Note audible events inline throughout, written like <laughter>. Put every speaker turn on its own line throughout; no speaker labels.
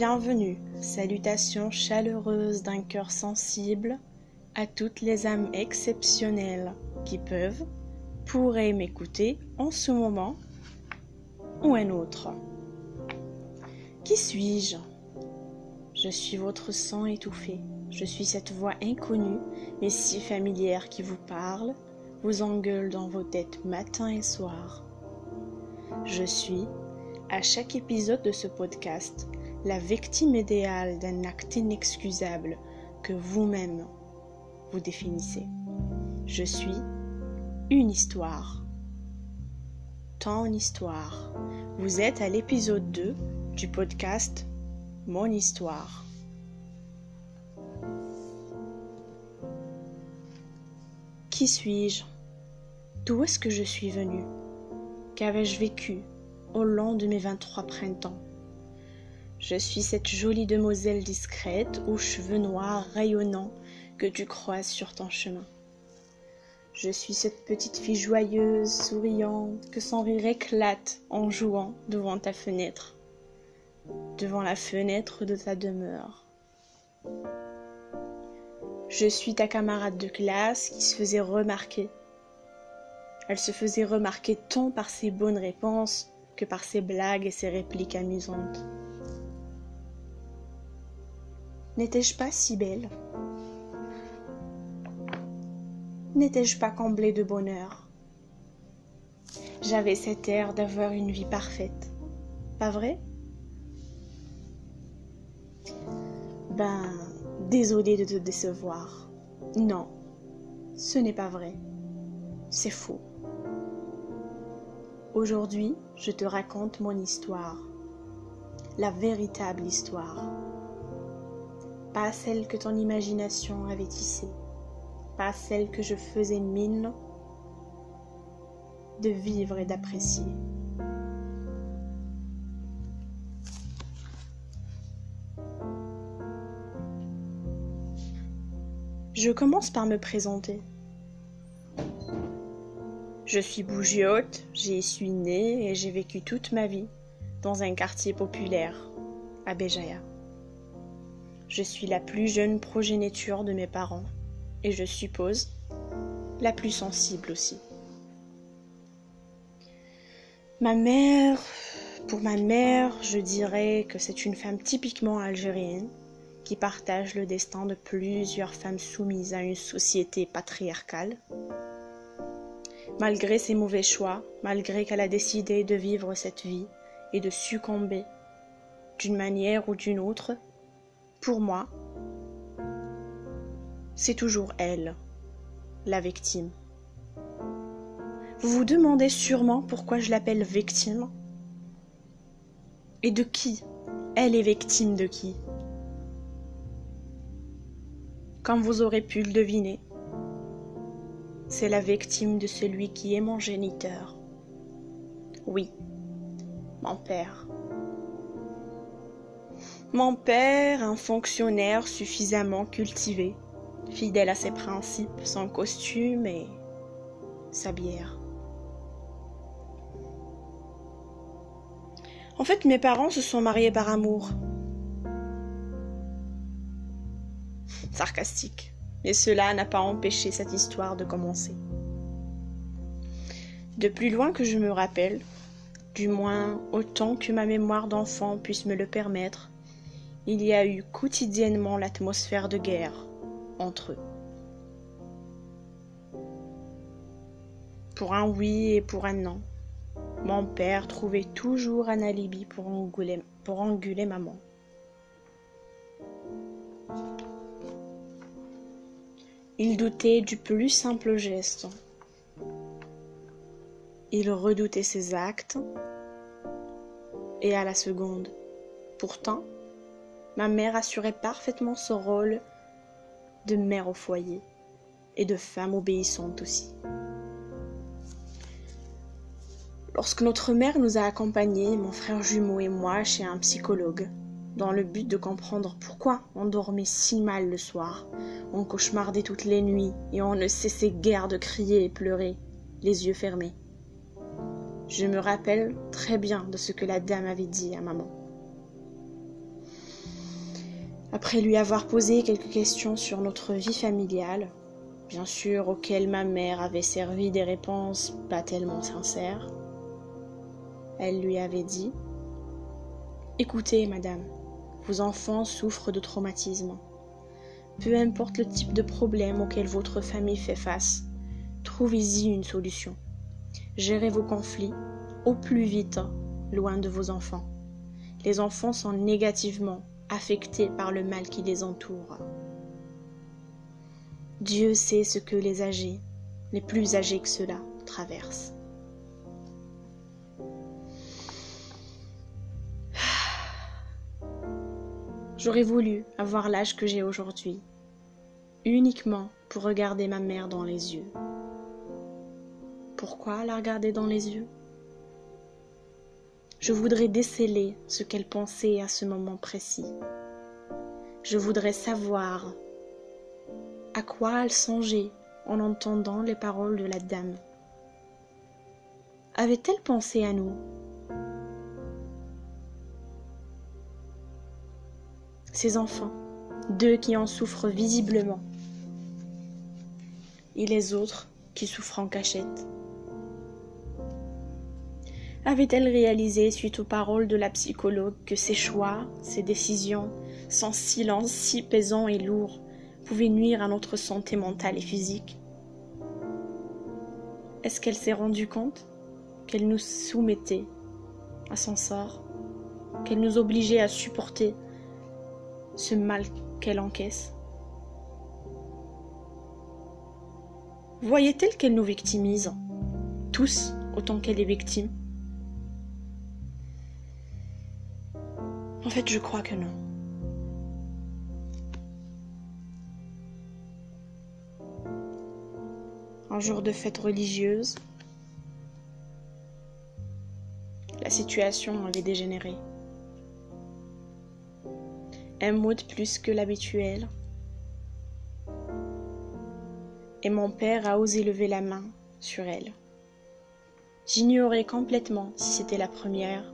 Bienvenue, salutations chaleureuses d'un cœur sensible à toutes les âmes exceptionnelles qui peuvent, pourraient m'écouter en ce moment ou un autre. Qui suis-je? Je suis votre sang étouffé. Je suis cette voix inconnue mais si familière qui vous parle, vous engueule dans vos têtes matin et soir. Je suis, à chaque épisode de ce podcast, la victime idéale d'un acte inexcusable que vous-même vous définissez. Je suis une histoire. Ton histoire. Vous êtes à l'épisode 2 du podcast Mon histoire. Qui suis-je? D'où est-ce que je suis venue? Qu'avais-je vécu au long de mes 23 printemps? Je suis cette jolie demoiselle discrète aux cheveux noirs rayonnants que tu croises sur ton chemin. Je suis cette petite fille joyeuse, souriante, que son rire éclate en jouant devant ta fenêtre, devant la fenêtre de ta demeure. Je suis ta camarade de classe qui se faisait remarquer. Elle se faisait remarquer tant par ses bonnes réponses que par ses blagues et ses répliques amusantes. N'étais-je pas si belle? N'étais-je pas comblée de bonheur? J'avais cet air d'avoir une vie parfaite, pas vrai? Ben, désolé de te décevoir. Non, ce n'est pas vrai. C'est faux. Aujourd'hui, je te raconte mon histoire, la véritable histoire, pas celle que ton imagination avait tissée pas celle que je faisais mine de vivre et d'apprécier. Je commence par me présenter. Je suis bougiote, j'y suis née et j'ai vécu toute ma vie dans un quartier populaire, à Béjaïa. Je suis la plus jeune progéniture de mes parents et je suppose la plus sensible aussi. Ma mère, pour ma mère, je dirais que c'est une femme typiquement algérienne qui partage le destin de plusieurs femmes soumises à une société patriarcale. Malgré ses mauvais choix, malgré qu'elle a décidé de vivre cette vie et de succomber d'une manière ou d'une autre, pour moi, c'est toujours elle, la victime. Vous vous demandez sûrement pourquoi je l'appelle victime Et de qui Elle est victime de qui Comme vous aurez pu le deviner, c'est la victime de celui qui est mon géniteur. Oui, mon père. Mon père, un fonctionnaire suffisamment cultivé fidèle à ses principes, son costume et sa bière. En fait, mes parents se sont mariés par amour. Sarcastique. Mais cela n'a pas empêché cette histoire de commencer. De plus loin que je me rappelle, du moins autant que ma mémoire d'enfant puisse me le permettre, il y a eu quotidiennement l'atmosphère de guerre, entre eux. Pour un oui et pour un non, mon père trouvait toujours un alibi pour engueuler, pour engueuler maman. Il doutait du plus simple geste. Il redoutait ses actes et à la seconde. Pourtant, ma mère assurait parfaitement ce rôle de mère au foyer et de femme obéissante aussi. Lorsque notre mère nous a accompagnés, mon frère jumeau et moi, chez un psychologue, dans le but de comprendre pourquoi on dormait si mal le soir, on cauchemardait toutes les nuits et on ne cessait guère de crier et pleurer, les yeux fermés. Je me rappelle très bien de ce que la dame avait dit à maman. Après lui avoir posé quelques questions sur notre vie familiale, bien sûr auxquelles ma mère avait servi des réponses pas tellement sincères, elle lui avait dit Écoutez, madame, vos enfants souffrent de traumatisme. Peu importe le type de problème auquel votre famille fait face, trouvez-y une solution. Gérez vos conflits au plus vite, loin de vos enfants. Les enfants sont négativement affectés par le mal qui les entoure. Dieu sait ce que les âgés, les plus âgés que cela, traversent. <sighs> J'aurais voulu avoir l'âge que j'ai aujourd'hui, uniquement pour regarder ma mère dans les yeux. Pourquoi la regarder dans les yeux? Je voudrais déceler ce qu'elle pensait à ce moment précis. Je voudrais savoir à quoi elle songeait en entendant les paroles de la dame. Avait-elle pensé à nous? Ses enfants, deux qui en souffrent visiblement, et les autres qui souffrent en cachette. Avait-elle réalisé, suite aux paroles de la psychologue, que ses choix, ses décisions, son silence si pesant et lourd, pouvaient nuire à notre santé mentale et physique? Est-ce qu'elle s'est rendue compte qu'elle nous soumettait à son sort, qu'elle nous obligeait à supporter ce mal qu'elle encaisse? Voyait-elle qu'elle nous victimise, tous autant qu'elle est victime? En fait, je crois que non. Un jour de fête religieuse, la situation avait dégénéré. Un mot de plus que l'habituel. Et mon père a osé lever la main sur elle. J'ignorais complètement si c'était la première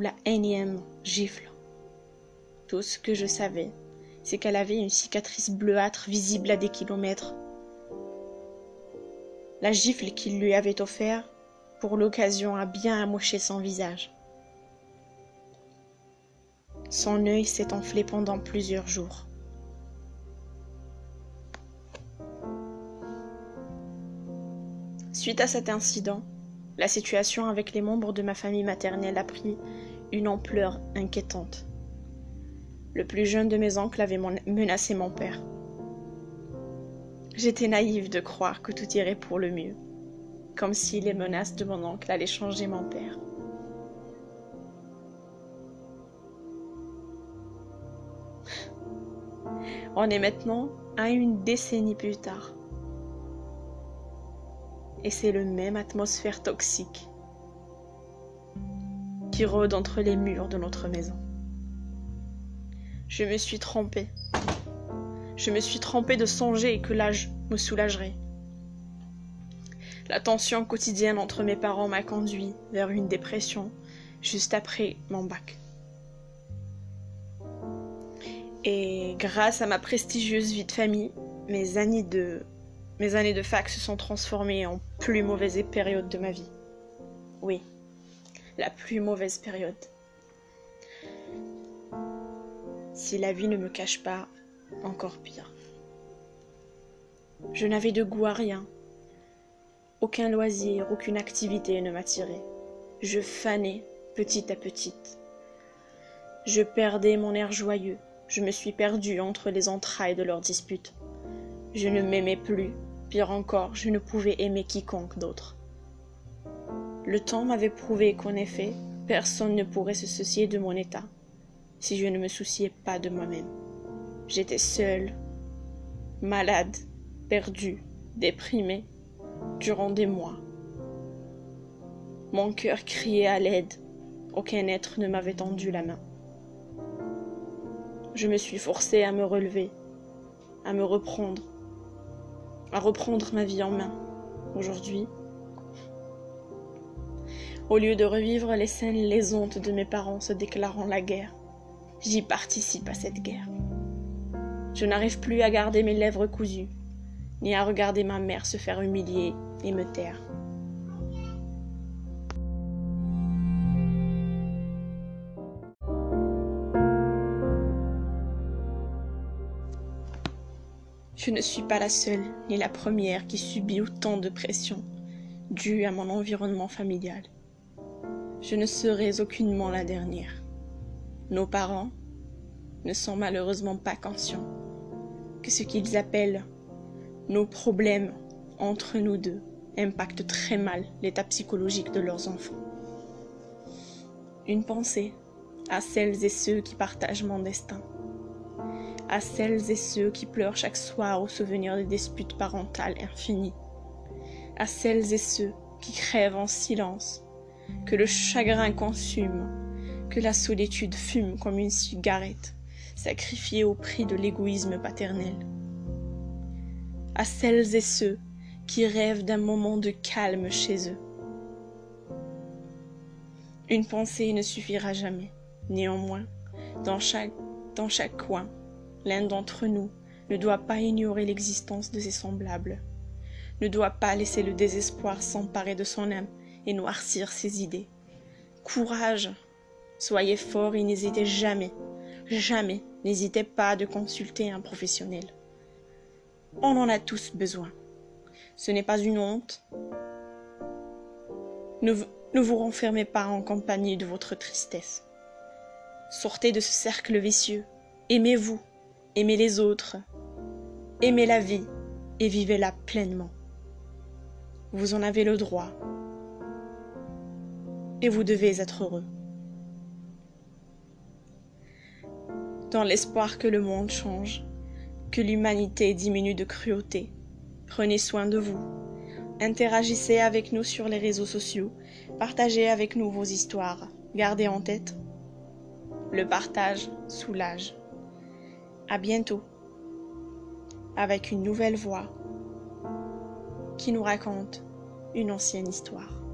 la énième gifle. Tout ce que je savais, c'est qu'elle avait une cicatrice bleuâtre visible à des kilomètres. La gifle qu'il lui avait offerte pour l'occasion a bien amoché son visage. Son œil s'est enflé pendant plusieurs jours. Suite à cet incident, la situation avec les membres de ma famille maternelle a pris une ampleur inquiétante. Le plus jeune de mes oncles avait menacé mon père. J'étais naïve de croire que tout irait pour le mieux, comme si les menaces de mon oncle allaient changer mon père. On est maintenant à une décennie plus tard. Et c'est le même atmosphère toxique qui rôde entre les murs de notre maison. Je me suis trompée. Je me suis trompée de songer que l'âge me soulagerait. La tension quotidienne entre mes parents m'a conduit vers une dépression juste après mon bac. Et grâce à ma prestigieuse vie de famille, mes années de, mes années de fac se sont transformées en plus mauvaise période de ma vie. Oui, la plus mauvaise période. Si la vie ne me cache pas, encore pire. Je n'avais de goût à rien. Aucun loisir, aucune activité ne m'attirait. Je fanais petit à petit. Je perdais mon air joyeux, je me suis perdue entre les entrailles de leurs disputes. Je ne m'aimais plus, encore, je ne pouvais aimer quiconque d'autre. Le temps m'avait prouvé qu'en effet, personne ne pourrait se soucier de mon état, si je ne me souciais pas de moi-même. J'étais seule, malade, perdue, déprimée, durant des mois. Mon cœur criait à l'aide, aucun être ne m'avait tendu la main je me suis forcée à me relever, à me reprendre, à reprendre ma vie en main. Aujourd'hui, au lieu de revivre les scènes lésantes de mes parents se déclarant la guerre, J'y participe à cette guerre. Je n'arrive plus à garder mes lèvres cousues, ni à regarder ma mère se faire humilier et me taire. Je ne suis pas la seule ni la première qui subit autant de pression due à mon environnement familial. Je ne serai aucunement la dernière. Nos parents ne sont malheureusement pas conscients que ce qu'ils appellent nos problèmes entre nous deux impactent très mal l'état psychologique de leurs enfants. Une pensée à celles et ceux qui partagent mon destin, à celles et ceux qui pleurent chaque soir au souvenir des disputes parentales infinies, à celles et ceux qui crèvent en silence, que le chagrin consume, que la solitude fume comme une cigarette, sacrifiée au prix de l'égoïsme paternel à celles et ceux qui rêvent d'un moment de calme chez eux. Une pensée ne suffira jamais. Néanmoins, dans chaque, dans chaque coin, l'un d'entre nous ne doit pas ignorer l'existence de ses semblables, ne doit pas laisser le désespoir s'emparer de son âme et noircir ses idées. Courage, soyez fort et n'hésitez jamais, jamais, n'hésitez pas de consulter un professionnel. On en a tous besoin. Ce n'est pas une honte. Ne, ne vous renfermez pas en compagnie de votre tristesse. Sortez de ce cercle vicieux. Aimez-vous, aimez les autres, aimez la vie et vivez-la pleinement. Vous en avez le droit et vous devez être heureux. Dans l'espoir que le monde change, que l'humanité diminue de cruauté. Prenez soin de vous. Interagissez avec nous sur les réseaux sociaux. Partagez avec nous vos histoires. Gardez en tête. Le partage soulage. À bientôt. Avec une nouvelle voix qui nous raconte une ancienne histoire.